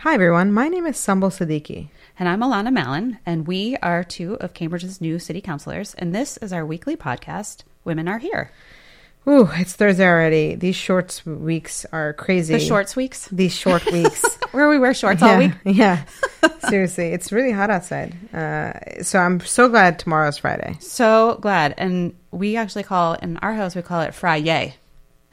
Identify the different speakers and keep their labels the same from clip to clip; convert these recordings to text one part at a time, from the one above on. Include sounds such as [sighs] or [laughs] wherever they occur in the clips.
Speaker 1: Hi, everyone. My name is Sumbul Siddiqui.
Speaker 2: And I'm Alanna Mallon, and we are two of Cambridge's new city councilors. And this is our weekly podcast, Women Are Here.
Speaker 1: Ooh, it's Thursday already. These short weeks are crazy.
Speaker 2: The shorts weeks,
Speaker 1: These short [laughs] weeks.
Speaker 2: where we wear shorts
Speaker 1: yeah,
Speaker 2: all week. [laughs]
Speaker 1: Yeah. Seriously, it's really hot outside. Uh, so I'm so glad tomorrow's Friday.
Speaker 2: So glad. And we actually call, in our house, we call it Friday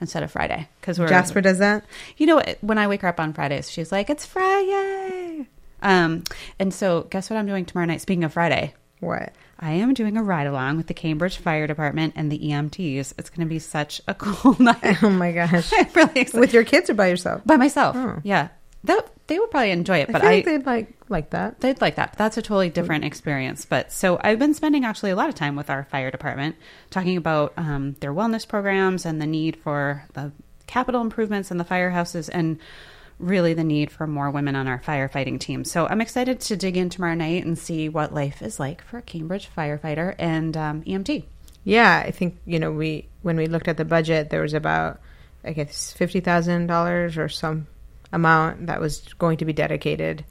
Speaker 2: instead of Friday. Because we're.
Speaker 1: Jasper does that.
Speaker 2: You know, when I wake her up on Fridays, she's like, it's Friday. Um, and so, guess what I'm doing tomorrow night? Speaking of Friday,
Speaker 1: What?
Speaker 2: I am doing a ride along with the Cambridge Fire Department and the EMTs. It's going to be such a [laughs] cool night.
Speaker 1: Oh my gosh. [laughs]
Speaker 2: Really excited.
Speaker 1: With your kids or by yourself?
Speaker 2: By myself.
Speaker 1: Oh.
Speaker 2: Yeah. That, they would probably enjoy it,
Speaker 1: I
Speaker 2: but I,
Speaker 1: like they'd like like that.
Speaker 2: they'd like that. That's a totally different experience. But so I've been spending actually a lot of time with our fire department talking about um, their wellness programs and the need for the capital improvements in the firehouses and really the need for more women on our firefighting team. So I'm excited to dig in tomorrow night and see what life is like for a Cambridge firefighter and um, EMT.
Speaker 1: Yeah, I think you know we when we looked at the budget, there was about I guess fifty thousand dollars or some amount that was going to be dedicated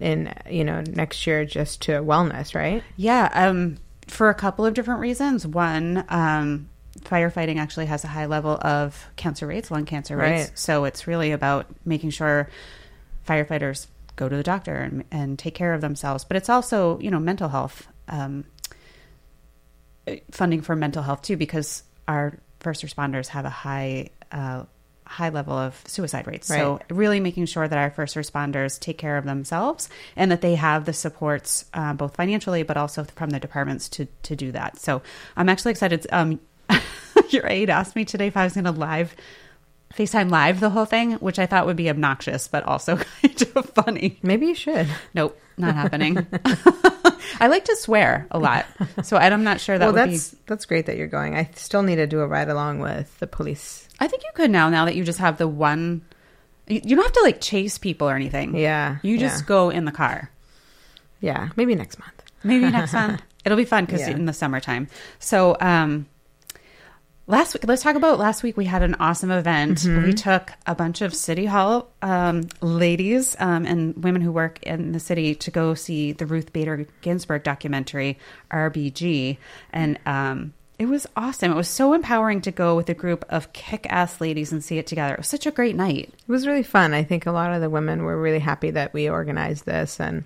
Speaker 1: in you know next year just to wellness, right?
Speaker 2: Yeah, um, for a couple of different reasons. One, um, firefighting actually has a high level of cancer rates, lung cancer rates.
Speaker 1: Right.
Speaker 2: So it's really about making sure firefighters go to the doctor and, and take care of themselves. But it's also, you know, mental health, um, funding for mental health too, because our first responders have a high, uh, high level of suicide rates. So really making sure that our first responders take care of themselves and that they have the supports, uh, both financially, but also from the departments to, to do that. So I'm actually excited. Um, [laughs] your aide asked me today if I was going to live FaceTime live the whole thing, which I thought would be obnoxious, but also [laughs] kind of funny.
Speaker 1: Maybe you should.
Speaker 2: Nope, not happening. [laughs] I like to swear a lot, so I'm not sure that
Speaker 1: well,
Speaker 2: would
Speaker 1: that's
Speaker 2: be.
Speaker 1: that's great that you're going. I still need to do a ride along with the police.
Speaker 2: I think you could now. Now that you just have the one, you you don't have to like chase people or anything.
Speaker 1: Yeah,
Speaker 2: you just
Speaker 1: yeah.
Speaker 2: go in the car.
Speaker 1: Yeah, maybe next month.
Speaker 2: Maybe next month [laughs] it'll be fun because
Speaker 1: Yeah.
Speaker 2: in the summertime. So, um, last week, let's talk about last week. We had an awesome event.
Speaker 1: Mm-hmm.
Speaker 2: We took a bunch of city hall um, ladies um, and women who work in the city to go see the Ruth Bader Ginsburg documentary RBG, and um, it was awesome. It was so empowering to go with a group of kick-ass ladies and see it together. It was such a great night.
Speaker 1: It was really fun. I think a lot of the women were really happy that we organized this, and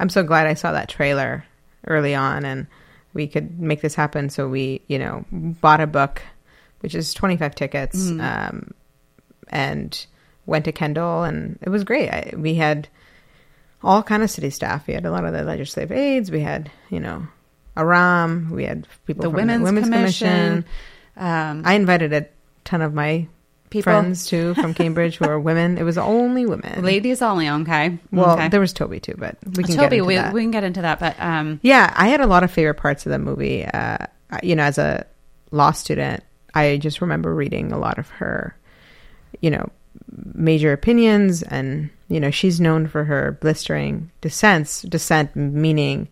Speaker 1: I'm so glad I saw that trailer early on, and we could make this happen. So we, you know, bought a book, which is 25 tickets, um, and went to Kendall, and it was great. I, we had all kind of city staff. We had a lot of the legislative aides. We had, you know, Aram. We had people
Speaker 2: The
Speaker 1: from
Speaker 2: Women's,
Speaker 1: the Women's
Speaker 2: Commission. Um,
Speaker 1: I invited a ton of my
Speaker 2: People.
Speaker 1: friends too from Cambridge who are women. It was only women.
Speaker 2: ladies only, okay.
Speaker 1: Well,
Speaker 2: okay.
Speaker 1: there was Toby too, but we can get
Speaker 2: Toby,
Speaker 1: into
Speaker 2: we,
Speaker 1: that.
Speaker 2: we can get into that, but um,
Speaker 1: yeah, I had a lot of favorite parts of the movie. Uh, you know, as a law student, I just remember reading a lot of her, you know, major opinions, and you know, she's known for her blistering dissents. Dissent meaning,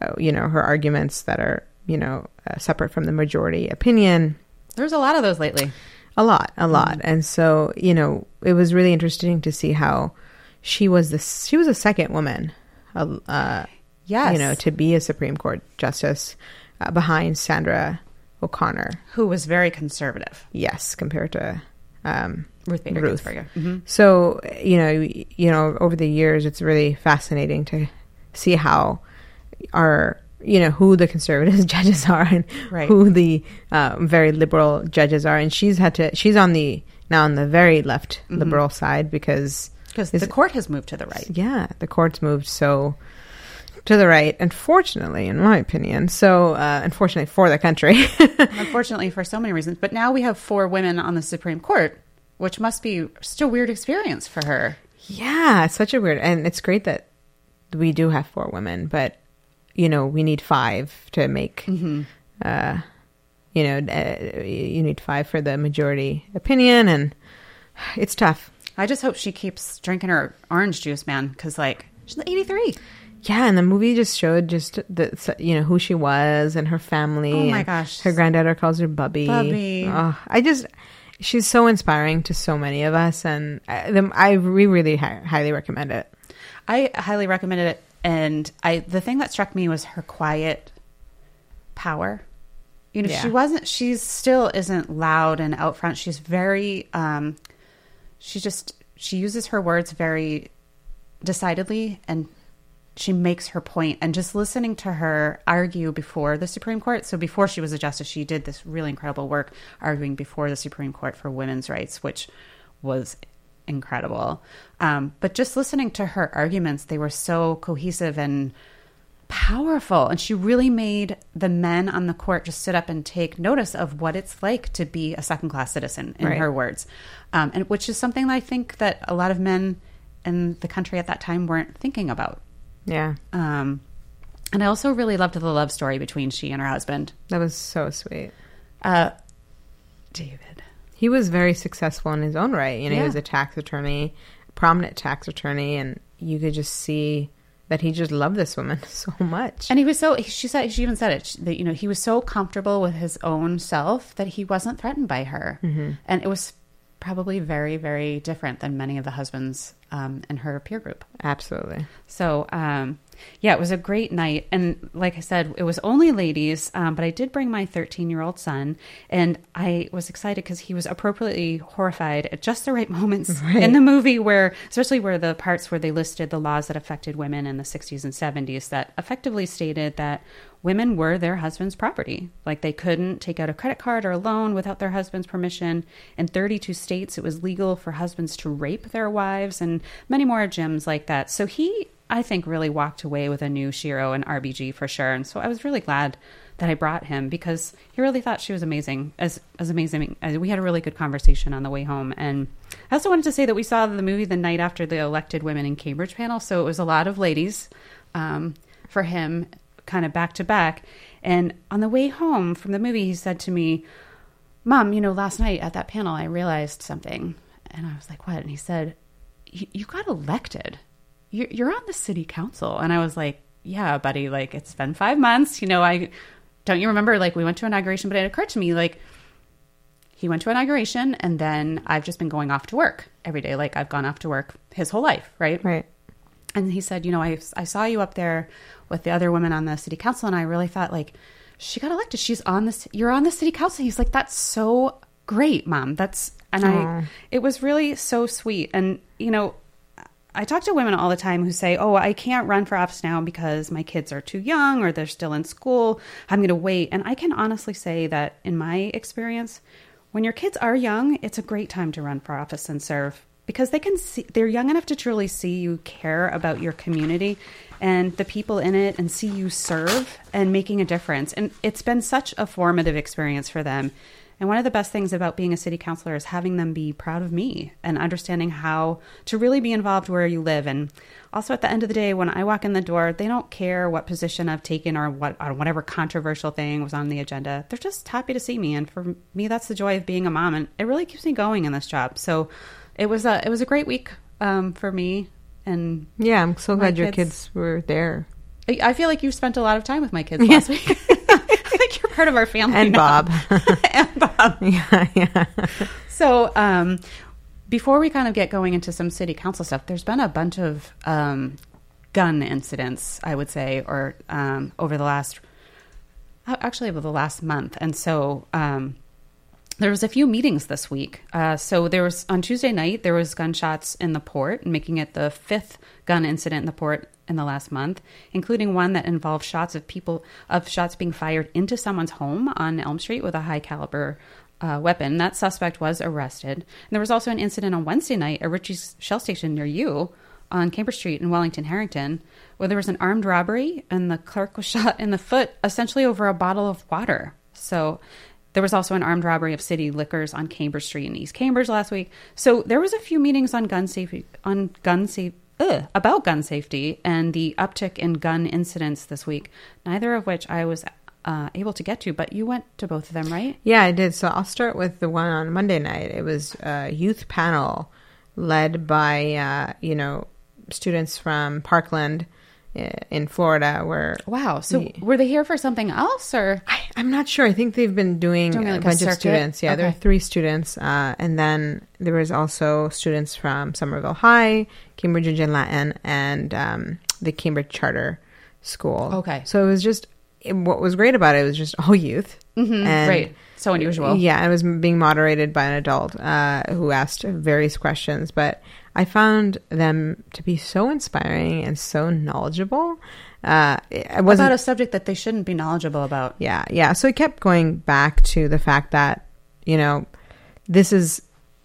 Speaker 1: uh, you know, her arguments that are you know uh, separate from the majority opinion.
Speaker 2: there's a lot of those lately.
Speaker 1: A lot, a lot. And so, you know, it was really interesting to see how she was the she was the second woman, uh, uh,
Speaker 2: Yes.
Speaker 1: you know, to be a Supreme Court justice uh, behind Sandra O'Connor.
Speaker 2: Who was very conservative.
Speaker 1: Yes, compared to um,
Speaker 2: Ruth Bader
Speaker 1: Ruth.
Speaker 2: Ginsburg. Mhm.
Speaker 1: So, you know, you know, over the years, it's really fascinating to see how our, you know, who the conservative [laughs] judges are and
Speaker 2: Right.
Speaker 1: who the uh, very liberal judges are. And she's had to, she's on the, now on the very left liberal side because,
Speaker 2: Because the court has moved to the right.
Speaker 1: yeah, the court's moved so to the right, unfortunately, in my opinion. So, uh, unfortunately for the country. [laughs]
Speaker 2: Unfortunately, for so many reasons. But now we have four women on the Supreme Court, which must be just a weird experience for her.
Speaker 1: Yeah, such a weird, and it's great that we do have four women, but you know we need five to make. Uh, you know, uh, you need five for the majority opinion, and it's tough.
Speaker 2: I just hope she keeps drinking her orange juice, man, because, like, she's 83.
Speaker 1: Yeah, and the movie just showed just the you know who she was and her family.
Speaker 2: Oh my gosh.
Speaker 1: her granddaughter calls her Bubby.
Speaker 2: Bubby.
Speaker 1: Oh, I just she's so inspiring to so many of us, and I, the, I we really hi- highly recommend it.
Speaker 2: I highly recommended it, and I the thing that struck me was her quiet power. You know,
Speaker 1: Yeah.
Speaker 2: she wasn't. She still isn't loud and out front. She's very. um She just she uses her words very decidedly, and she makes her point. And just listening to her argue before the Supreme Court. So before she was a justice, she did this really incredible work arguing before the Supreme Court for women's rights, which was incredible. Um, but just listening to her arguments, they were so cohesive and powerful. And she really made the men on the court just sit up and take notice of what it's like to be a second class citizen, in
Speaker 1: Right.
Speaker 2: her words. Um, and which is something that I think that a lot of men in the country at that time weren't thinking about.
Speaker 1: Yeah,
Speaker 2: Um, and I also really loved the love story between she and her husband,
Speaker 1: that was so sweet.
Speaker 2: uh, David.
Speaker 1: He was very successful in his own right. You know, he was a tax attorney, prominent tax attorney, and you could just see that he just loved this woman [laughs] so much.
Speaker 2: And he was so she said she even said it that you know he was so comfortable with his own self that he wasn't threatened by her, mm-hmm. and it was probably very very different than many of the husbands um, in her peer group.
Speaker 1: Absolutely.
Speaker 2: So, um, yeah, it was a great night. And like I said, it was only ladies, um, but I did bring my 13 year old son. And I was excited because he was appropriately horrified at just the right moments [laughs]
Speaker 1: Right.
Speaker 2: in the movie, where, especially where the parts where they listed the laws that affected women in the 60s and 70s that effectively stated that women were their husband's property. Like they couldn't take out a credit card or a loan without their husband's permission. In 32 states, it was legal for husbands to rape their wives and many more gems like that. So he, I think, really walked away with a new Shiro and RBG for sure. And so I was really glad that I brought him because he really thought she was amazing, as as amazing. As we had a really good conversation on the way home, and I also wanted to say that we saw the movie the night after the elected women in Cambridge panel, so it was a lot of ladies um, for him, kind of back to back. And on the way home from the movie, he said to me, "Mom, you know, last night at that panel, I realized something." And I was like, "What?" And he said, "You, got elected. You're, you're on the city council." And I was like, "Yeah, buddy. Like it's been five months. You know, I don't you remember? Like we went to inauguration, but it occurred to me like." He went to inauguration, and then I've just been going off to work every day. Like I've gone off to work his whole life, right?
Speaker 1: Right.
Speaker 2: And he said, you know, I, I saw you up there with the other women on the city council, and I really thought like she got elected. She's on this. You're on the city council. He's like, that's so great, mom. That's and I. It was really so sweet. And you know, I talk to women all the time who say, "Oh, I can't run for office now because my kids are too young or they're still in school. I'm going to wait." And I can honestly say that in my experience, when your kids are young, it's a great time to run for office and serve because they can see they're young enough to truly see you care about your community and the people in it and see you serve and making a difference. And it's been such a formative experience for them. And one of the best things about being a city councilor is having them be proud of me and understanding how to really be involved where you live. And also at the end of the day, when I walk in the door, they don't care what position I've taken or what or whatever controversial thing was on the agenda. They're just happy to see me. And for me, that's the joy of being a mom. And it really keeps me going in this job. So it was a it was a great week um, for me. And
Speaker 1: Yeah, I'm so glad your
Speaker 2: kids-
Speaker 1: kids were there.
Speaker 2: I- I feel like you spent a lot of time with my kids [laughs] last week. [laughs] I think you're part of our family.
Speaker 1: And
Speaker 2: now.
Speaker 1: Bob. [laughs]
Speaker 2: and Bob.
Speaker 1: yeah, yeah.
Speaker 2: So, um, before we kind of get going into some city council stuff, there's been a bunch of um, gun incidents, I would say, or um, over the last, actually over the last month, and so um, there was a few meetings this week. Uh, so there was on Tuesday night there was gunshots in the port, making it the fifth gun incident in the port in the last month, including one that involved shots of people of shots being fired into someone's home on Elm Street with a high caliber uh, weapon. That suspect was arrested. And there was also an incident on Wednesday night at Ritchie's Shell Station near you on Cambridge Street in Wellington, Harrington, where there was an armed robbery and the clerk was [laughs] shot in the foot, essentially over a bottle of water. So there was also an armed robbery of city liquors on Cambridge Street in East Cambridge last week. So there was a few meetings on gun safety on gun safe about gun safety and the uptick in gun incidents this week. Neither of which I was uh, able to get to, but you went to both of them, right?
Speaker 1: Yeah, I did. So I'll start with the one on Monday night. It was a youth panel led by, uh, you know, students from Parkland in Florida where
Speaker 2: Wow. So were they here for something else or?
Speaker 1: I, I'm not sure. I think they've been doing,
Speaker 2: Doing
Speaker 1: a
Speaker 2: like a
Speaker 1: bunch of students. Yeah, there are three students, uh, and then there was also students from Somerville High, Cambridge Rindge and Latin, and um, the Cambridge Charter School.
Speaker 2: Okay.
Speaker 1: so it was just it- what was great about it was just all youth.
Speaker 2: Mhm,
Speaker 1: And-
Speaker 2: right. So unusual.
Speaker 1: Yeah, it was being moderated by an adult uh, who asked various questions, but I found them to be so inspiring and so knowledgeable. Uh, I wasn't
Speaker 2: About a subject that they shouldn't be knowledgeable about.
Speaker 1: yeah, yeah. So it kept going back to the fact that, you know, this is,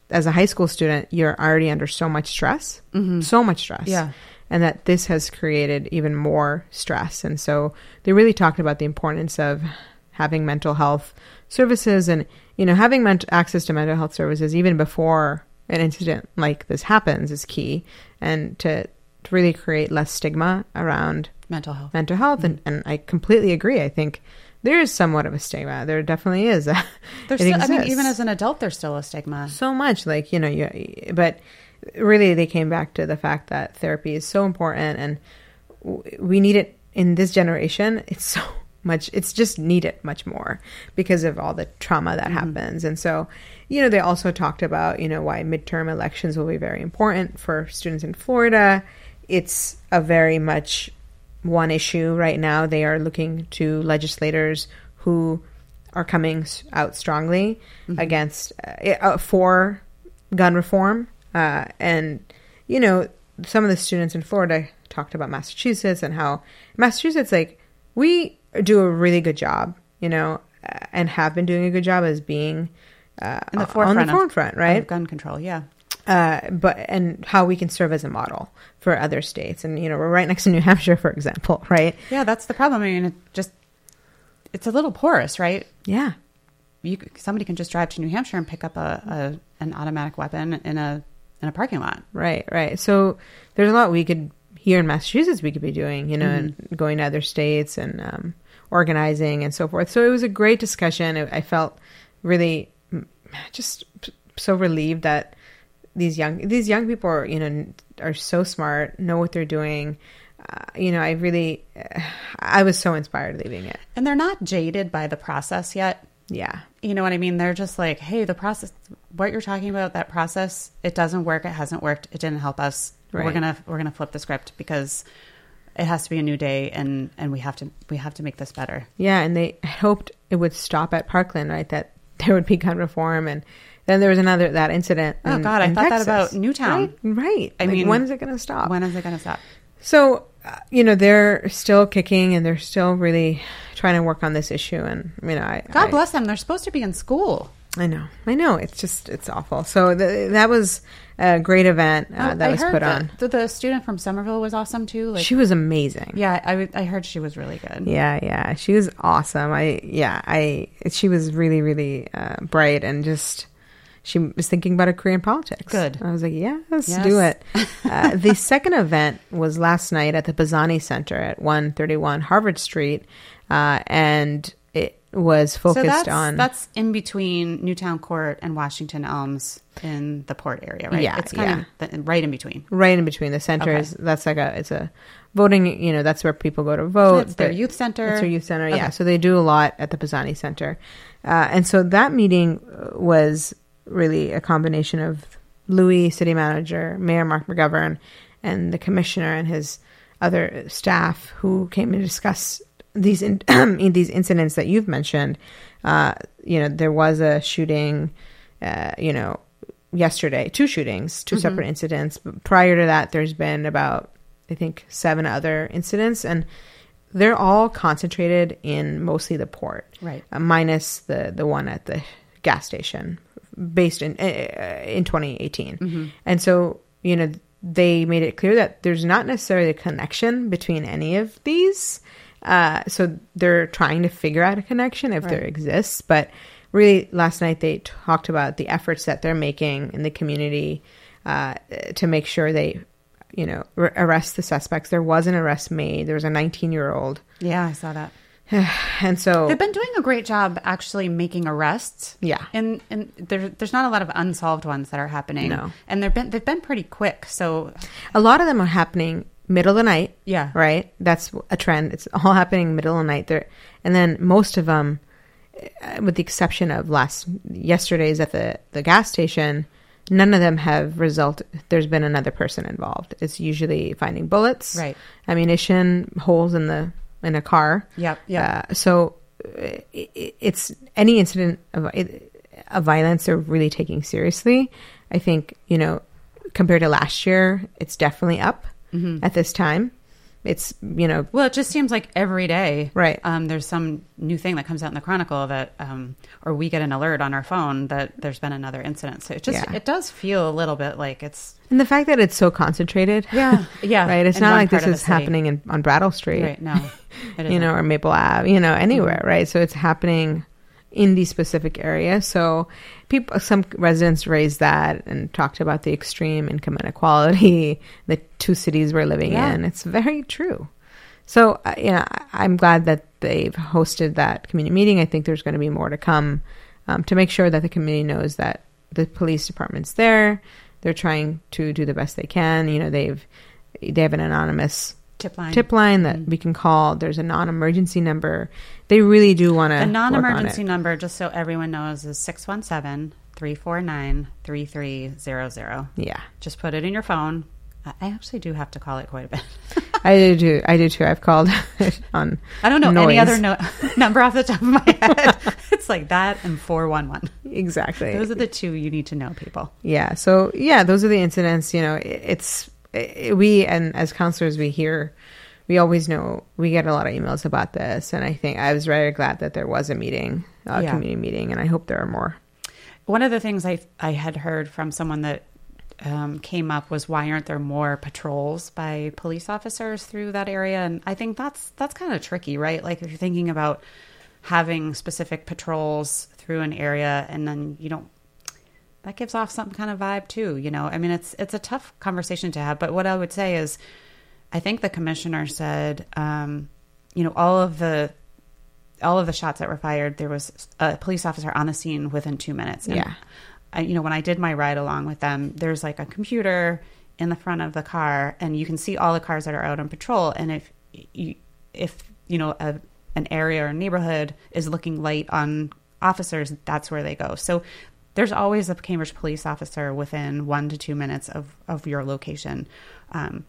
Speaker 1: as a high school student, you're already under so much stress, so much stress.
Speaker 2: Mm-hmm. Yeah.
Speaker 1: And that this has created even more stress. And so they really talked about the importance of having mental health services and, you know, having ment- access to mental health services even before an incident like this happens is key. And to, to really create less stigma around
Speaker 2: Mental health.
Speaker 1: mental health and, and i completely agree i think there is somewhat of a stigma there definitely is [laughs]
Speaker 2: There's still, I mean, even as an adult, there's still a stigma.
Speaker 1: so much like you know you but really they came back to the fact that therapy is so important and we need it in this generation it's so [laughs] much it's just needed much more because of all the trauma that mm-hmm. happens and so you know they also talked about you know why midterm elections will be very important for students in florida. It's a very much one issue right now. They are looking to legislators who are coming out strongly against uh, uh, for gun reform. Uh, and you know some of the students in florida talked about massachusetts and how massachusetts like we do a really good job you know uh, and have been doing a good job as being uh,
Speaker 2: In the
Speaker 1: on
Speaker 2: forefront.
Speaker 1: the
Speaker 2: of-
Speaker 1: forefront right
Speaker 2: of gun control. Yeah.
Speaker 1: uh, but and how we can serve as a model for other states and you know we're right next to new hampshire for example [laughs] right
Speaker 2: Yeah, that's the problem. I mean, it just, it's a little porous, right?
Speaker 1: yeah
Speaker 2: You, somebody can just drive to New Hampshire and pick up a, a an automatic weapon in a in a parking lot.
Speaker 1: Right, right. So there's a lot we could here in Massachusetts we could be doing, you know, and going to other states and um, organizing and so forth. So it was a great discussion. I I felt really just so relieved that these young these young people are you know are so smart, know what they're doing. Uh, you know, I really I was so inspired leaving it.
Speaker 2: And they're not jaded by the process yet.
Speaker 1: Yeah.
Speaker 2: You know what I mean? They're just like, hey, the process, what you're talking about, that process, it doesn't work. It hasn't worked. It didn't help us. We're gonna we're gonna flip the script because it has to be a new day, and and we have to we have to make this better.
Speaker 1: Yeah, and they hoped it would stop at Parkland, right? That [laughs] there would be gun reform, and then there was another that incident.
Speaker 2: Oh,
Speaker 1: in-
Speaker 2: God, I
Speaker 1: in
Speaker 2: thought that about Newtown.
Speaker 1: Right, right.
Speaker 2: I
Speaker 1: Like,
Speaker 2: mean,
Speaker 1: when is it going to stop?
Speaker 2: When is it gonna stop?
Speaker 1: So, uh, you know, they're still kicking, and they're still really trying to work on this issue. And you know, I
Speaker 2: God
Speaker 1: I,
Speaker 2: bless them. They're supposed to be in school.
Speaker 1: I know, I know. It's just it's awful. So th- that was a great event uh,
Speaker 2: Oh,
Speaker 1: that
Speaker 2: I
Speaker 1: was put
Speaker 2: that
Speaker 1: on.
Speaker 2: The, the student from Somerville was awesome too. Like,
Speaker 1: she was amazing.
Speaker 2: yeah, I heard she was really good.
Speaker 1: Yeah, yeah, she was awesome. I yeah, I she was really really uh, bright and just she was thinking about a career in politics.
Speaker 2: Good.
Speaker 1: I was like, yeah, let's
Speaker 2: Yes.
Speaker 1: do it. uh, [laughs] the second event was last night at the Pisani Center at one thirty one Harvard Street, uh, and was
Speaker 2: So
Speaker 1: focused
Speaker 2: that's
Speaker 1: on
Speaker 2: that's in between Newtown Court and Washington Elms in the port area, right?
Speaker 1: Yeah,
Speaker 2: it's kind of the, right in between.
Speaker 1: right in between the centers. That's like a it's a voting. You know, that's where people go to vote.
Speaker 2: It's their youth center.
Speaker 1: It's their youth center.
Speaker 2: Okay.
Speaker 1: Yeah, so they do a lot at the Pisani Center, uh, and so that meeting uh, was really a combination of Louis, city manager, Mayor Marc McGovern, and the commissioner and his other staff who came to discuss these [clears throat] in, these incidents that you've mentioned. Uh, you know, there was a shooting. Uh, you know, yesterday, two shootings, 2 separate incidents. But prior to that, there's been about I think seven other incidents, and they're all concentrated in mostly the port,
Speaker 2: Right.
Speaker 1: uh, minus the the one at the gas station, based in uh, in 2018. And so you know they made it clear that there's not necessarily a connection between any of these. Uh, so they're trying to figure out a connection if there exists, but really last night they talked about the efforts that they're making in the community uh, to make sure they you know r- arrest the suspects there was an arrest made there was a 19 year old
Speaker 2: Yeah, I saw that. [sighs]
Speaker 1: and so
Speaker 2: They've been doing a great job actually making arrests.
Speaker 1: Yeah.
Speaker 2: and and there, there's not a lot of unsolved ones that are happening.
Speaker 1: No.
Speaker 2: and they've been they've been pretty quick. So
Speaker 1: a lot of them are happening middle of the night.
Speaker 2: Yeah.
Speaker 1: Right. That's a trend. It's all happening middle of the night there, and then most of them, uh, with the exception of last yesterday's at the the gas station, none of them have result. There's been another person involved. It's usually finding bullets,
Speaker 2: Right.
Speaker 1: ammunition, holes in the in a car.
Speaker 2: Yep. Yeah.
Speaker 1: Uh, so uh, it, it's any incident of, of violence they're really taking seriously. I think you know compared to last year, it's definitely up
Speaker 2: Mm-hmm.
Speaker 1: at this time. It's you know
Speaker 2: Well, it just seems like every day,
Speaker 1: Right.
Speaker 2: Um, there's some new thing that comes out in the Chronicle that, um, or we get an alert on our phone that there's been another incident. So it just
Speaker 1: Yeah.
Speaker 2: it does feel a little bit like it's
Speaker 1: and the fact that it's so concentrated.
Speaker 2: Yeah, [laughs] yeah,
Speaker 1: right. It's
Speaker 2: in
Speaker 1: not like this is happening in on Brattle Street.
Speaker 2: right. No, [laughs]
Speaker 1: you know, or Maple Ave, you know, anywhere,
Speaker 2: Mm-hmm.
Speaker 1: right? So it's happening in these specific areas. So people, some residents raised that and talked about the extreme income inequality, [laughs] the two cities we're living
Speaker 2: Yeah.
Speaker 1: in. It's very true. So, uh, you know, I- I'm glad that they've hosted that community meeting. I think there's going to be more to come um, to make sure that the community knows that the police department's there. They're trying to do the best they can. You know, they've they have an anonymous
Speaker 2: tip line.
Speaker 1: tip line that mm-hmm. we can call. There's a non-emergency number. They really do want to.
Speaker 2: The non-emergency number, just so everyone knows, is 617-349-3300.
Speaker 1: Yeah,
Speaker 2: Just put it in your phone. I actually do have to call it quite a bit. [laughs]
Speaker 1: I do too. I do too. I've called [laughs] on.
Speaker 2: I don't know any other no- [laughs] number off the top of my head. it's like that and 411.
Speaker 1: Exactly.
Speaker 2: Those are the two you need to know, people.
Speaker 1: yeah. So yeah, those are the incidents. You know, it's it, we and as counselors we hear. We always know we get a lot of emails about this, and I think I was very glad that there was a meeting, a
Speaker 2: Yeah.
Speaker 1: community meeting, and I hope there are more.
Speaker 2: One of the things I I had heard from someone that um, came up was why aren't there more patrols by police officers through that area? And I think that's that's kind of tricky, right? Like if you're thinking about having specific patrols through an area, and then you don't. That gives off some kind of vibe too, you know. I mean, it's it's a tough conversation to have. But what I would say is, I think the commissioner said, um, you know, all of the all of the shots that were fired, there was a police officer on the scene within two minutes. And
Speaker 1: Yeah.
Speaker 2: I, you know, when I did my ride along with them, there's like a computer in the front of the car, and you can see all the cars that are out on patrol. And if you, if you know, a, an area or neighborhood is looking light on officers, that's where they go. So there's always a Cambridge police officer within one to two minutes of of your location. Um,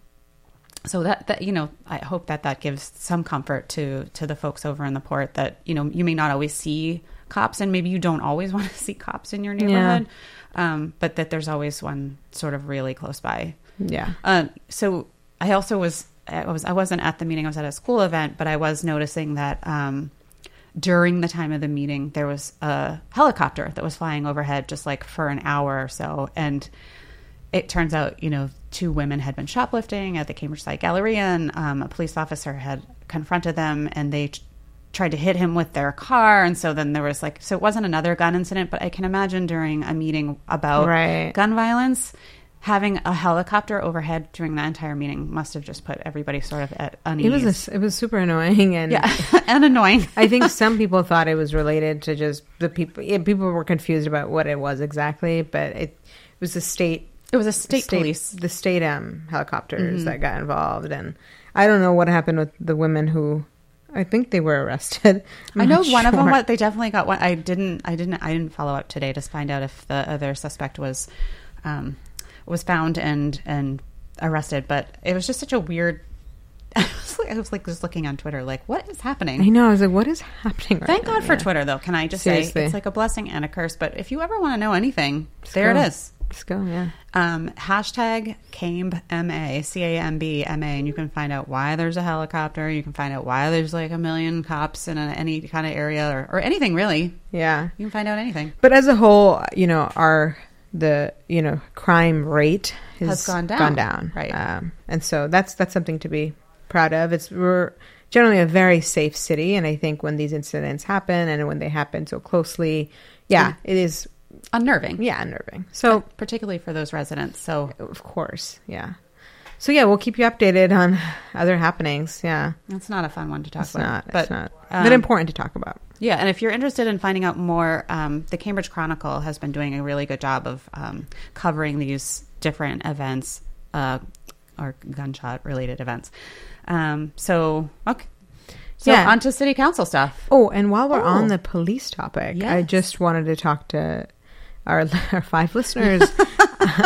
Speaker 2: so that that you know i hope that that gives some comfort to to the folks over in the port that you know you may not always see cops and maybe you don't always [laughs] want to see cops in your neighborhood um, but that there's always one sort of really close by
Speaker 1: Yeah.
Speaker 2: um, so I also was I was I wasn't at the meeting. I was at a school event, but I was noticing that um, during the time of the meeting, there was a helicopter that was flying overhead, just like for an hour or so, and it turns out, you know, two women had been shoplifting at the CambridgeSide Galleria, and um, a police officer had confronted them, and they t- tried to hit him with their car, and so then there was like, so it wasn't another gun incident, but I can imagine during a meeting about
Speaker 1: Right.
Speaker 2: gun violence, having a helicopter overhead during that entire meeting must have just put everybody sort of at unease.
Speaker 1: It was a, it was super annoying and
Speaker 2: yeah, [laughs] and annoying.
Speaker 1: I think some people thought it was related to just the people. Yeah, people were confused about what it was exactly, but it, it was the state,
Speaker 2: It was a state, police.
Speaker 1: the state um, helicopters
Speaker 2: Mhm.
Speaker 1: that got involved, and I don't know what happened with the women who, I think they were arrested. I'm
Speaker 2: I know one of them.
Speaker 1: sure.
Speaker 2: What they definitely got one. I didn't. I didn't. I didn't follow up today to find out if the other suspect was um, was found and and arrested. But it was just such a weird. [laughs] I was like, I was like just looking on Twitter, like, what is happening?
Speaker 1: I know. I was like, what is happening? Right
Speaker 2: Thank
Speaker 1: now?
Speaker 2: God for
Speaker 1: Yeah.
Speaker 2: Twitter, though. Can I just
Speaker 1: Seriously.
Speaker 2: say it's like a blessing and a curse? But if you ever want to know anything, there
Speaker 1: go.
Speaker 2: it is.
Speaker 1: Let's go. Yeah.
Speaker 2: Um, hashtag CAMB MA, C A M B M A, and you can find out why there's a helicopter. You can find out why there's like a million cops in a, any kind of area or, or anything really.
Speaker 1: Yeah.
Speaker 2: You can find out anything.
Speaker 1: But as a whole, you know, our the you know crime rate has,
Speaker 2: Has gone down.
Speaker 1: Gone down,
Speaker 2: Right.
Speaker 1: Um, and so that's that's something to be proud of. It's we're generally a very safe city, and I think when these incidents happen and when they happen so closely, yeah, it is
Speaker 2: Unnerving.
Speaker 1: yeah unnerving. So
Speaker 2: particularly for those residents. So
Speaker 1: of course, yeah. So yeah, we'll keep you updated on other happenings. Yeah,
Speaker 2: it's not a fun one to talk
Speaker 1: it's
Speaker 2: about.
Speaker 1: not,
Speaker 2: but
Speaker 1: it's not,
Speaker 2: um,
Speaker 1: but important to talk about.
Speaker 2: Yeah, and if you're interested in finding out more, um, the Cambridge Chronicle has been doing a really good job of um, covering these different events uh, or gunshot related events. Um, so okay. So
Speaker 1: Yeah.
Speaker 2: on to city council stuff.
Speaker 1: Oh, and while we're
Speaker 2: Oh.
Speaker 1: on the police topic, I just wanted to talk to our, [laughs] our five listeners [laughs]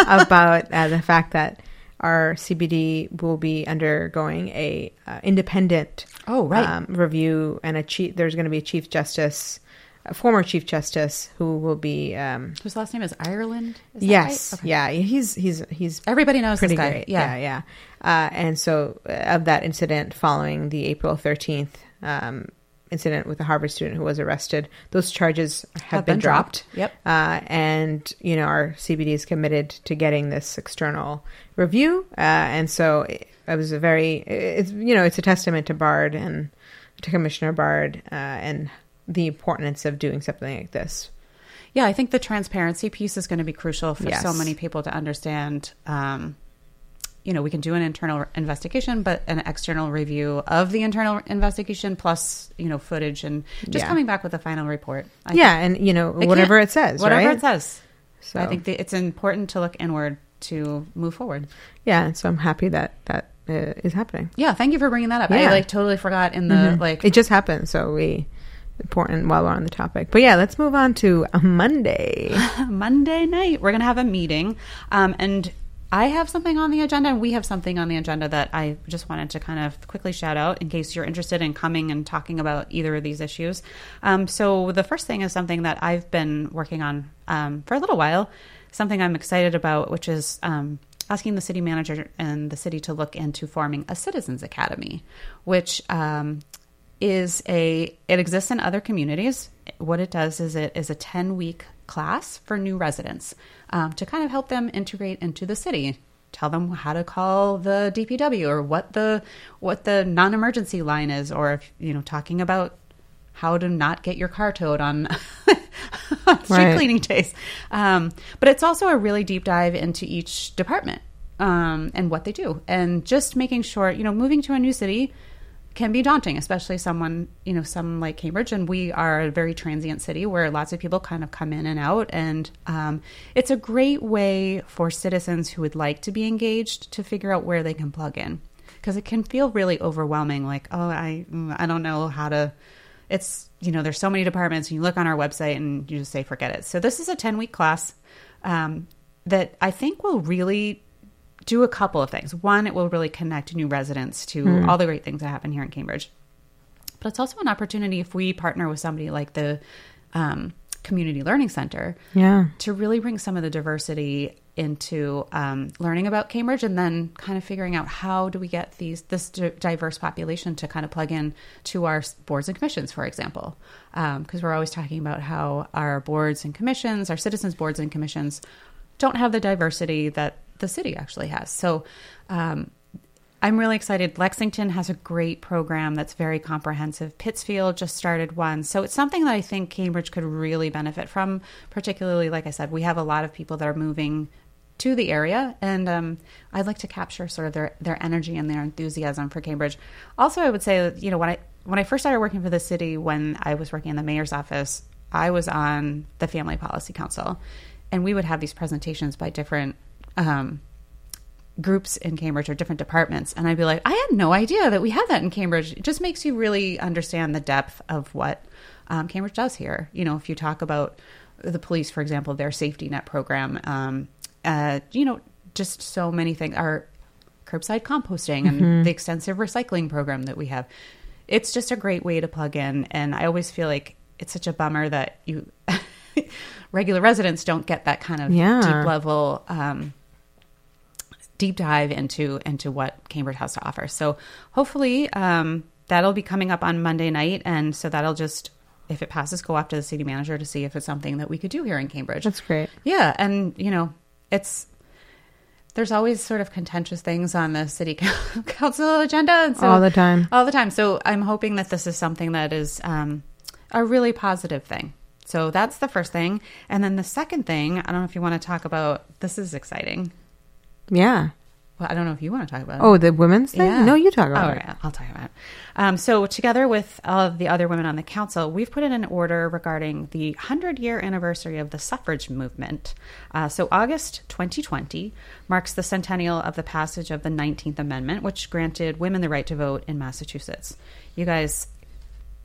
Speaker 1: about uh, the fact that our CPD will be undergoing a uh, independent
Speaker 2: Oh, right.
Speaker 1: um, review, and a chief. There's going to be a chief justice, a former chief justice, who will be. Um,
Speaker 2: Whose last name is Ireland? Is
Speaker 1: yes,
Speaker 2: right? Okay.
Speaker 1: yeah, he's he's he's
Speaker 2: Everybody knows
Speaker 1: pretty
Speaker 2: this guy.
Speaker 1: great.
Speaker 2: Yeah.
Speaker 1: Yeah, yeah. Uh, and so, uh, of that incident following the April 13th um, incident with a Harvard student who was arrested, those charges have, been, dropped.
Speaker 2: Yep.
Speaker 1: Uh, and, you know, our CPD is committed to getting this external review. Uh, and so it, it was a very, it's, you know, it's a testament to Bard and to Commissioner Bard uh, and the importance of doing something like this.
Speaker 2: Yeah, I think the transparency piece is going to be crucial for so many people to understand. Um, you know, we can do an internal investigation, but an external review of the internal investigation plus, you know, footage and just
Speaker 1: Yeah.
Speaker 2: coming back with a final report. I
Speaker 1: yeah. And, you know, whatever it says,
Speaker 2: whatever
Speaker 1: right?
Speaker 2: it says.
Speaker 1: So,
Speaker 2: I think that it's important to look inward to move forward.
Speaker 1: yeah. So I'm happy that that uh, is happening.
Speaker 2: Yeah, thank you for bringing that up. I like totally forgot in the
Speaker 1: Mhm.
Speaker 2: like
Speaker 1: it just happened, so we important while we're on the topic. But yeah, let's move on to Monday. [laughs]
Speaker 2: Monday night, we're going to have a meeting. Um, and I have something on the agenda, and we have something on the agenda that I just wanted to kind of quickly shout out in case you're interested in coming and talking about either of these issues. Um, so, the first thing is something that I've been working on um, for a little while, something I'm excited about, which is um, asking the city manager and the city to look into forming a citizens academy, which um, is a it exists in other communities. What it does is it is a ten week class for new residents um, to kind of help them integrate into the city. Tell them how to call the DPW or what the what the non emergency line is, or if you know talking about how to not get your car towed on, [laughs] on street
Speaker 1: Right.
Speaker 2: cleaning days. Um, but it's also a really deep dive into each department um, and what they do, and just making sure you know moving to a new city can be daunting, especially someone, you know, some like Cambridge. And we are a very transient city where lots of people kind of come in and out. And um, it's a great way for citizens who would like to be engaged to figure out where they can plug in. Because it can feel really overwhelming, like, oh, I, mm, I don't know how to. It's, you know, there's so many departments, and you look on our website and you just say, forget it. So, this is a 10 week class um, that I think will really do a couple of things. One, it will really connect new residents to all the great things that happen here in Cambridge. But it's also an opportunity if we partner with somebody like the um, Community Learning Center
Speaker 1: Yeah.
Speaker 2: to really bring some of the diversity into um, learning about Cambridge and then kind of figuring out how do we get these this di- diverse population to kind of plug in to our boards and commissions, for example, because we're always talking about how our boards and commissions, our citizens boards and commissions, don't have the diversity that the city actually has. So. Um, I'm really excited. Lexington has a great program that's very comprehensive. Pittsfield just started one. So it's something that I think Cambridge could really benefit from, particularly, like I said, we have a lot of people that are moving to the area, and um, I'd like to capture sort of their, their energy and their enthusiasm for Cambridge. Also, I would say, that, you know, when I when I first started working for the city, when I was working in the mayor's office, I was on the Family Policy Council, and we would have these presentations by different um, groups in Cambridge or different departments. And I'd be like, I had no idea that we had that in Cambridge. It just makes you really understand the depth of what um, Cambridge does here. You know, if you talk about the police, for example, their safety net program, um, uh, you know, just so many things, our curbside composting and the extensive recycling program that we have. It's just a great way to plug in. And I always feel like it's such a bummer that you [laughs] regular residents don't get that kind of
Speaker 1: Yeah.
Speaker 2: deep level um, deep dive into into what Cambridge has to offer. So hopefully um, that'll be coming up on Monday night, and so that'll just if it passes, go up to the city manager to see if it's something that we could do here in Cambridge.
Speaker 1: That's great.
Speaker 2: Yeah, and you know, it's there's always sort of contentious things on the city [laughs] council agenda, and so
Speaker 1: All the time.
Speaker 2: all the time. So I'm hoping that this is something that is um, a really positive thing. So that's the first thing, and then the second thing, I don't know if you want to talk about. This is exciting.
Speaker 1: Yeah.
Speaker 2: well, I don't know if you want to talk about it.
Speaker 1: Oh, the women's thing?
Speaker 2: Yeah.
Speaker 1: No, you talk
Speaker 2: Oh,
Speaker 1: about
Speaker 2: yeah,
Speaker 1: it.
Speaker 2: I'll talk about it. Um, so, together with all of the other women on the council, we've put in an order regarding the 100 year anniversary of the suffrage movement. Uh, so, August 2020 marks the centennial of the passage of the 19th Amendment, which granted women the right to vote in Massachusetts. You guys,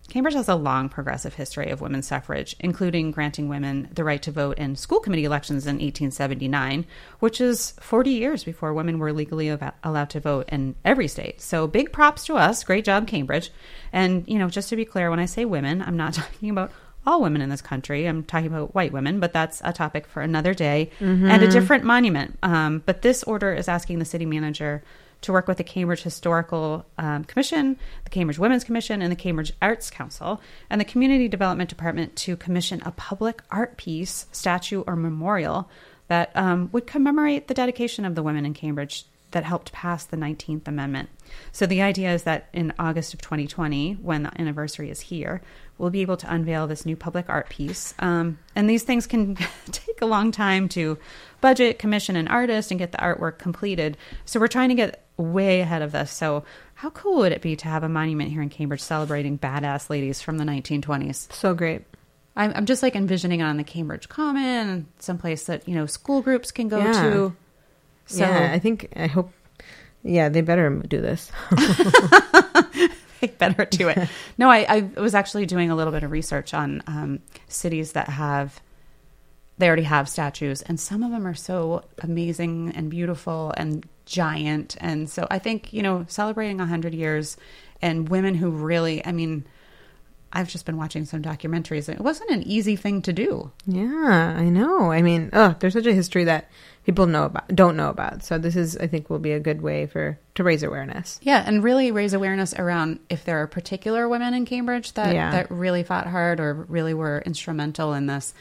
Speaker 2: Cambridge has a long progressive history of women's suffrage, including granting women the right to vote in school committee elections in 1879, which is 40 years before women were legally av- allowed to vote in every state. So big props to us. Great job, Cambridge. And, you know, just to be clear, when I say women, I'm not [laughs] talking about all women in this country. I'm talking about white women, but that's a topic for another day and a different monument. Um, but this order is asking the city manager to work with the Cambridge Historical um, Commission, the Cambridge Women's Commission, and the Cambridge Arts Council, and the Community Development Department to commission a public art piece, statue, or memorial that um, would commemorate the dedication of the women in Cambridge that helped pass the 19th Amendment. So the idea is that in August of 2020, when the anniversary is here, we'll be able to unveil this new public art piece. Um, and these things can [laughs] take a long time to budget, commission an artist, and get the artwork completed. So we're trying to get way ahead of this. So how cool would it be to have a monument here in Cambridge celebrating badass ladies from the 1920s?
Speaker 1: So great.
Speaker 2: I'm, I'm just like envisioning it on the Cambridge Common, someplace that you know school groups can go
Speaker 1: Yeah.
Speaker 2: to. So
Speaker 1: yeah, I think, I hope, yeah, they better do this. [laughs]
Speaker 2: they better do it. No, I, I was actually doing a little bit of research on um, cities that have they already have statues, and some of them are so amazing and beautiful and giant. And so I think you know celebrating hundred years and women who really, I mean. I've just been watching some documentaries. It wasn't an easy thing to do.
Speaker 1: Yeah, I know. I mean, oh, there's such a history that people know about, don't know about. So this is, I think, will be a good way for to raise awareness.
Speaker 2: Yeah, and really raise awareness around if there are particular women in Cambridge that
Speaker 1: Yeah.
Speaker 2: that really fought hard or really were instrumental in this,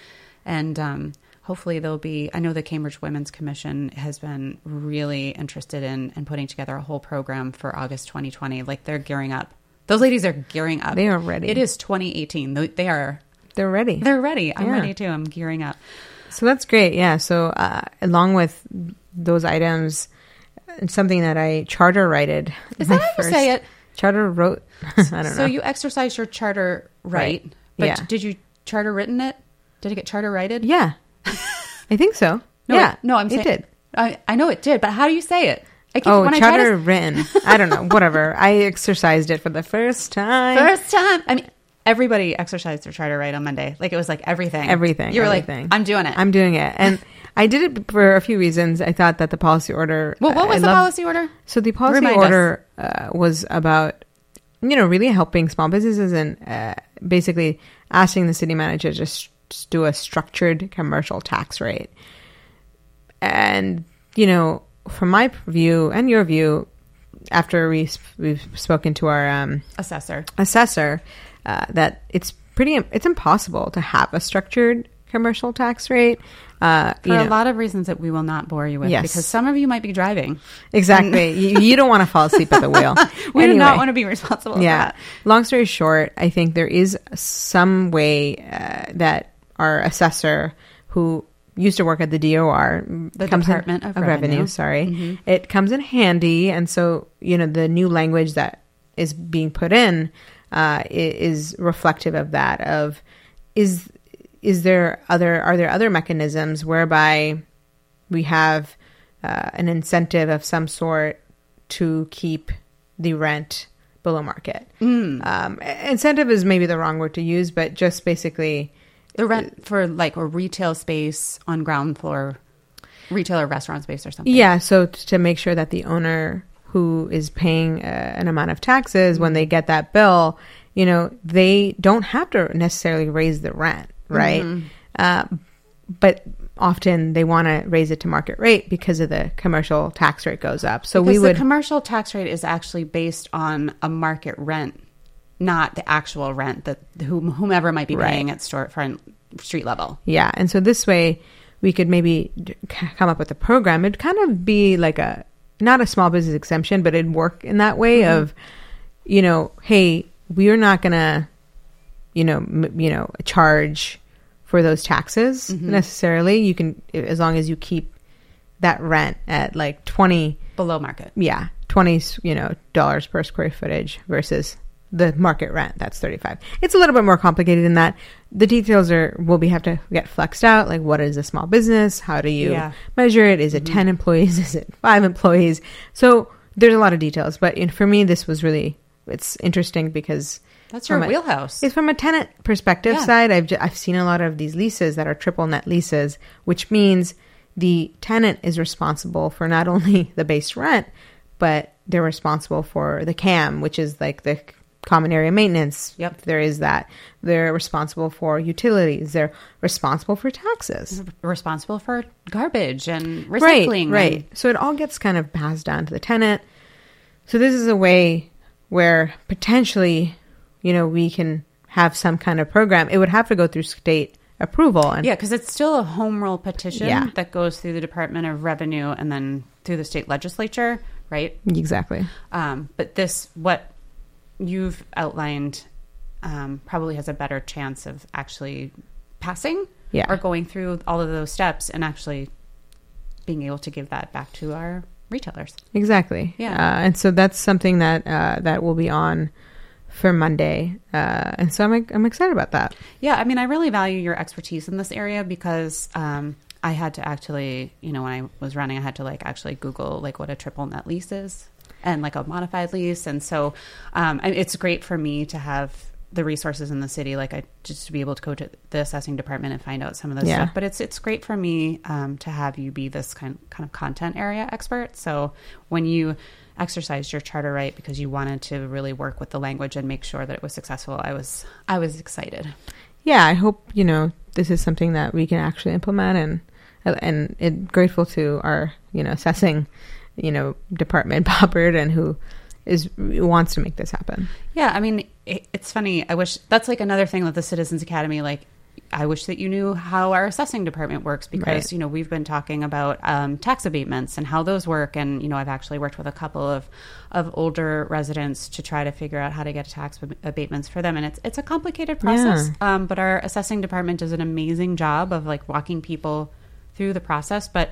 Speaker 2: and um, hopefully there'll be. I know the Cambridge Women's Commission has been really interested in in putting together a whole program for August 2020. Like they're gearing up. Those ladies are gearing up.
Speaker 1: They are ready.
Speaker 2: It is 2018. They- are.
Speaker 1: They're ready.
Speaker 2: They're ready. I'm
Speaker 1: Yeah.
Speaker 2: ready too. I'm gearing up.
Speaker 1: So that's great. Yeah. So uh, along with those items, something that I charter righted.
Speaker 2: Is that how you say it?
Speaker 1: Charter wrote. [laughs] I don't know.
Speaker 2: so you exercise your charter right,
Speaker 1: Right.
Speaker 2: but
Speaker 1: Yeah.
Speaker 2: did you charter written it? Did it get charter righted?
Speaker 1: yeah, [laughs] I think so.
Speaker 2: No,
Speaker 1: yeah.
Speaker 2: it- no, I'm
Speaker 1: it did.
Speaker 2: I, I know it did, but how do you say it? I keep,
Speaker 1: Oh,
Speaker 2: when I
Speaker 1: charter
Speaker 2: try to,
Speaker 1: written. I don't know. Whatever. I exercised it for the first time.
Speaker 2: first time. I mean, everybody exercised their charter right on Monday. Like it was like everything,
Speaker 1: Everything,
Speaker 2: You were
Speaker 1: everything.
Speaker 2: like, I'm doing it.
Speaker 1: I'm doing it, and I did it for a few reasons. I thought that the policy order.
Speaker 2: well, what
Speaker 1: I
Speaker 2: was the
Speaker 1: love-
Speaker 2: policy order?
Speaker 1: So the policy
Speaker 2: Remind
Speaker 1: order uh, was about, you know, really helping small businesses and uh, basically asking the city manager to just do a structured commercial tax rate. And you know, from my view and your view, after we sp- we've spoken to our um,
Speaker 2: Assessor.
Speaker 1: assessor, uh, that it's pretty it's impossible to have a structured commercial tax rate. Uh,
Speaker 2: For a
Speaker 1: know,
Speaker 2: lot of reasons that we will not bore you with,
Speaker 1: Yes.
Speaker 2: because some of you might be driving.
Speaker 1: exactly. you, you don't want to fall asleep at the wheel. [laughs]
Speaker 2: We do not want to be responsible.
Speaker 1: yeah.
Speaker 2: For that.
Speaker 1: Long story short, I think there is some way uh, that our assessor, who used to work at the DOR,
Speaker 2: The
Speaker 1: comes in-
Speaker 2: Department of Revenue. Mm-hmm.
Speaker 1: sorry, it comes in handy, and so you know the new language that is being put in uh, is reflective of that. Of is is there other are there other mechanisms whereby we have uh, an incentive of some sort to keep the rent below market.
Speaker 2: Mm.
Speaker 1: Um, incentive is maybe the wrong word to use, but just basically,
Speaker 2: The rent for like a retail space on ground floor, retail or restaurant space or something.
Speaker 1: yeah. So to make sure that the owner who is paying uh, an amount of taxes when they get that bill, you know, they don't have to necessarily raise the rent, right? Uh, but often they want to raise it to market rate because of the commercial tax rate goes up. So
Speaker 2: because
Speaker 1: we would
Speaker 2: the commercial tax rate is actually based on a market rent, not the actual rent that whomever might be
Speaker 1: Right.
Speaker 2: paying at storefront street level.
Speaker 1: Yeah, and so this way we could maybe come up with a program. It'd kind of be like a not a small business exemption, but it'd work in that way mm-hmm. of, you know, hey, we're not gonna, you know, m- you know, charge for those taxes mm-hmm. necessarily. You can as long as you keep that rent at like twenty
Speaker 2: below market.
Speaker 1: yeah, 20, you know, dollars per square footage versus the market rent. That's 35. It's a little bit more complicated than that. The details are, will be have to get flexed out. Like what is a small business? How do you
Speaker 2: Yeah.
Speaker 1: measure it? Is it mm-hmm. 10 employees? [laughs] Is it five employees? So there's a lot of details, but in, for me, this was really, it's interesting because
Speaker 2: That's your
Speaker 1: a-
Speaker 2: wheelhouse.
Speaker 1: it's from a tenant perspective
Speaker 2: Yeah.
Speaker 1: side. I've I've seen a lot of these leases that are triple net leases, which means the tenant is responsible for not [laughs] only the base rent, but they're responsible for the CAM, which is like the common area maintenance.
Speaker 2: Yep.
Speaker 1: there is that. They're responsible for utilities. They're responsible for taxes.
Speaker 2: responsible for garbage and
Speaker 1: Right,
Speaker 2: recycling.
Speaker 1: right.
Speaker 2: and-
Speaker 1: So it all gets kind of passed down to the tenant. So this is a way where potentially, you know, we can have some kind of program. It would have to go through state approval, and
Speaker 2: yeah, because it's still a home rule petition
Speaker 1: Yeah.
Speaker 2: that goes through the Department of Revenue and then through the state legislature, right?
Speaker 1: exactly.
Speaker 2: Um, but this, what you've outlined, um, probably has a better chance of actually passing
Speaker 1: Yeah.
Speaker 2: or going through all of those steps and actually being able to give that back to our retailers.
Speaker 1: Exactly.
Speaker 2: Yeah.
Speaker 1: Uh, and so that's something that uh, that will be on for Monday, uh, and so I'm I'm excited about that.
Speaker 2: Yeah, I mean, I really value your expertise in this area because um, I had to actually, you know, when I was running, I had to like actually Google like what a triple net lease is and like a modified lease, and so um, and it's great for me to have the resources in the city, like I just to be able to go to the assessing department and find out some of this
Speaker 1: Yeah.
Speaker 2: stuff. But it's it's great for me um, to have you be this kind kind of content area expert. So when you exercised your charter right because you wanted to really work with the language and make sure that it was successful, I was I was excited.
Speaker 1: yeah, I hope you know this is something that we can actually implement, and and it, grateful to our you know assessing, you know department [laughs] Bob Reardon who is wants to make this happen.
Speaker 2: Yeah, I mean, it, it's funny. I wish that's like another thing with the Citizens Academy. Like, I wish that you knew how our assessing department works because
Speaker 1: Right.
Speaker 2: you know we've been talking about um, tax abatements and how those work, and you know I've actually worked with a couple of of older residents to try to figure out how to get tax abatements for them, and it's it's a complicated process. Um, but our assessing department does an amazing job of like walking people through the process, but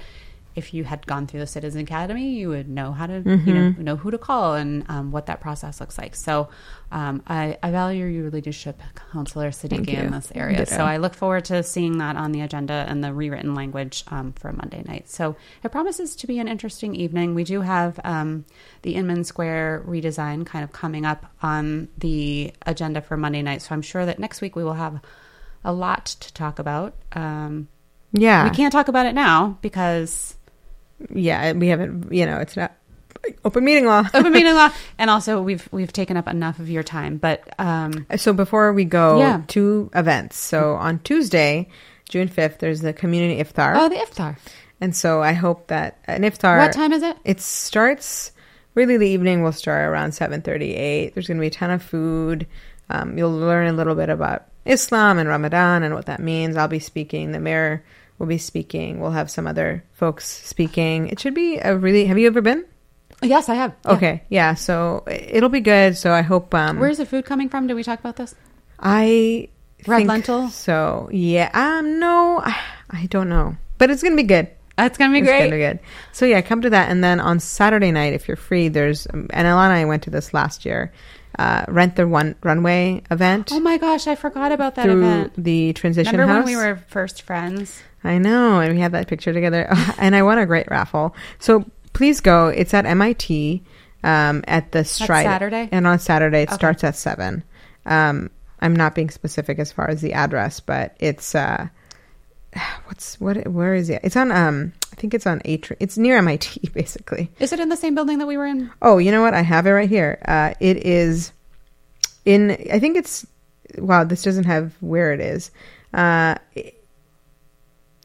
Speaker 2: if you had gone through the Citizen Academy, you would know how to, you know, know who to call and um, what that process looks like. So, um, I, I value your leadership,
Speaker 1: Councillor
Speaker 2: Siddiqui, in this area.
Speaker 1: Ditto.
Speaker 2: So, I look forward to seeing that on the agenda and the rewritten language um, for Monday night. So, it promises to be an interesting evening. We do have um, the Inman Square redesign kind of coming up on the agenda for Monday night. So, I'm sure that next week we will have a lot to talk about. Um,
Speaker 1: Yeah,
Speaker 2: we can't talk about it now because
Speaker 1: yeah, we haven't. You know, it's not open meeting law.
Speaker 2: open meeting law, [laughs] and also we've we've taken up enough of your time. But um,
Speaker 1: So before we go,
Speaker 2: Yeah.
Speaker 1: two events. So on Tuesday, June fifth, there's the community iftar,
Speaker 2: oh, the iftar.
Speaker 1: and so I hope that an iftar.
Speaker 2: What time is it?
Speaker 1: It starts. Really, the evening will start around seven thirty-eight. There's going to be a ton of food. Um, you'll learn a little bit about Islam and Ramadan and what that means. I'll be speaking. The mayor will be speaking. We'll have some other folks speaking. It should be a really. Have you ever been?
Speaker 2: Yes, I have. Yeah.
Speaker 1: Okay, yeah. So it'll be good. So I hope. Um,
Speaker 2: Where's the food coming from? Did we talk about this?
Speaker 1: I
Speaker 2: Red
Speaker 1: think
Speaker 2: lentil?
Speaker 1: So yeah, um, no, I, I don't know, but it's gonna be good.
Speaker 2: That's gonna be
Speaker 1: It's
Speaker 2: great.
Speaker 1: gonna be good. So yeah, come to that, and then on Saturday night, if you're free, there's um, and Alanna and I went to this last year. Uh, rent the one runway event
Speaker 2: Oh my gosh, I forgot about that event.
Speaker 1: the transition
Speaker 2: Remember
Speaker 1: house.
Speaker 2: when we were first friends?
Speaker 1: I know, and we had that picture together, [laughs] and I won a great raffle. So please go. It's at MIT um, at the Stride.
Speaker 2: Saturday?
Speaker 1: and on Saturday it
Speaker 2: Okay.
Speaker 1: starts at seven. Um, I'm not being specific as far as the address, but it's uh, [sighs] what's what? Where is it? It's on. Um, I think it's on Atri. It's near MIT, [laughs] basically.
Speaker 2: Is it in the same building that we were in?
Speaker 1: Oh, you know what? I have it right here. Uh, it is in. I think it's. Wow, this doesn't have where it is. Uh,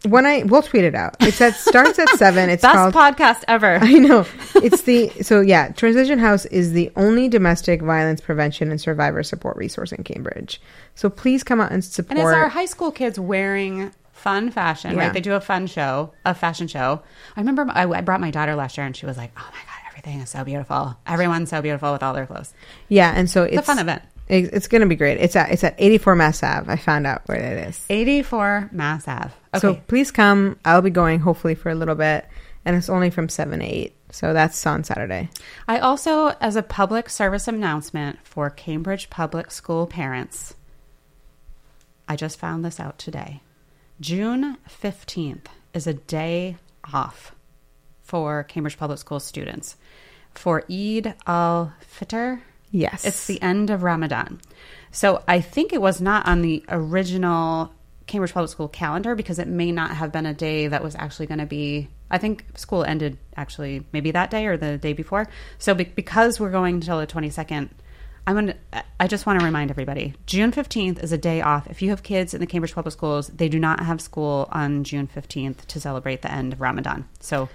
Speaker 1: when I we'll tweet it out. It at starts at [laughs] seven. It's
Speaker 2: Best
Speaker 1: called.
Speaker 2: podcast ever. [laughs]
Speaker 1: I know. It's the so yeah. Transition House is the only domestic violence prevention and survivor support resource in Cambridge. So please come out and support.
Speaker 2: And is our high school kids wearing fun fashion,
Speaker 1: Yeah.
Speaker 2: right? They do a fun show, a fashion show. I remember I, I brought my daughter last year and she was like, oh my God, everything is so beautiful. Everyone's so beautiful with all their clothes.
Speaker 1: yeah, and so it's,
Speaker 2: It's a fun event.
Speaker 1: It's, it's going to be great. It's at it's at 84 Mass Ave. I found out where it is.
Speaker 2: 84 Mass Ave. Okay.
Speaker 1: So please come. I'll be going hopefully for a little bit, and it's only from seven to eight. So that's on Saturday.
Speaker 2: I also, as a public service announcement for Cambridge Public School parents, I just found this out today. June 15th is a day off for Cambridge Public School students for Eid al Fitr.
Speaker 1: Yes.
Speaker 2: It's the end of Ramadan. So I think it was not on the original Cambridge Public School calendar because it may not have been a day that was actually going to be. I think school ended actually maybe that day or the day before. So be- because we're going until the 22nd, I'm going to, I just want to remind everybody June 15th is a day off. If you have kids in the Cambridge Public Schools, they do not have school on June 15th to celebrate the end of Ramadan. So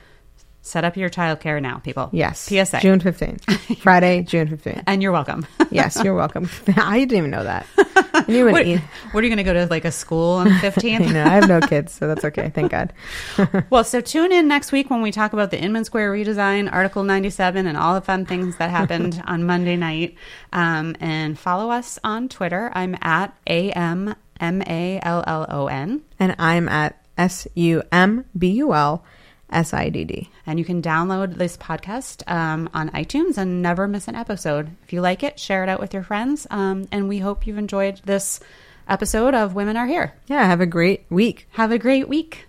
Speaker 2: set up your childcare now, people.
Speaker 1: yes.
Speaker 2: PSA.
Speaker 1: June 15th. Friday, June 15th.
Speaker 2: And you're welcome.
Speaker 1: Yes, you're welcome. [laughs] I didn't even know that. [laughs] [laughs]
Speaker 2: What, what are you going to go to like a school on the 15th? [laughs]
Speaker 1: I. I have no kids, so that's okay. Thank God. [laughs]
Speaker 2: Well, so tune in next week when we talk about the Inman Square redesign, Article 97, and all the fun things that happened on Monday night. Um, and follow us on Twitter. I'm at A M M A L L O N.
Speaker 1: And I'm at S U M B U L S I D D.
Speaker 2: And you can download this podcast um, on iTunes and never miss an episode. If you like it, share it out with your friends. Um, and we hope you've enjoyed this episode of Women Are Here.
Speaker 1: Yeah, have a great week.
Speaker 2: Have a great week.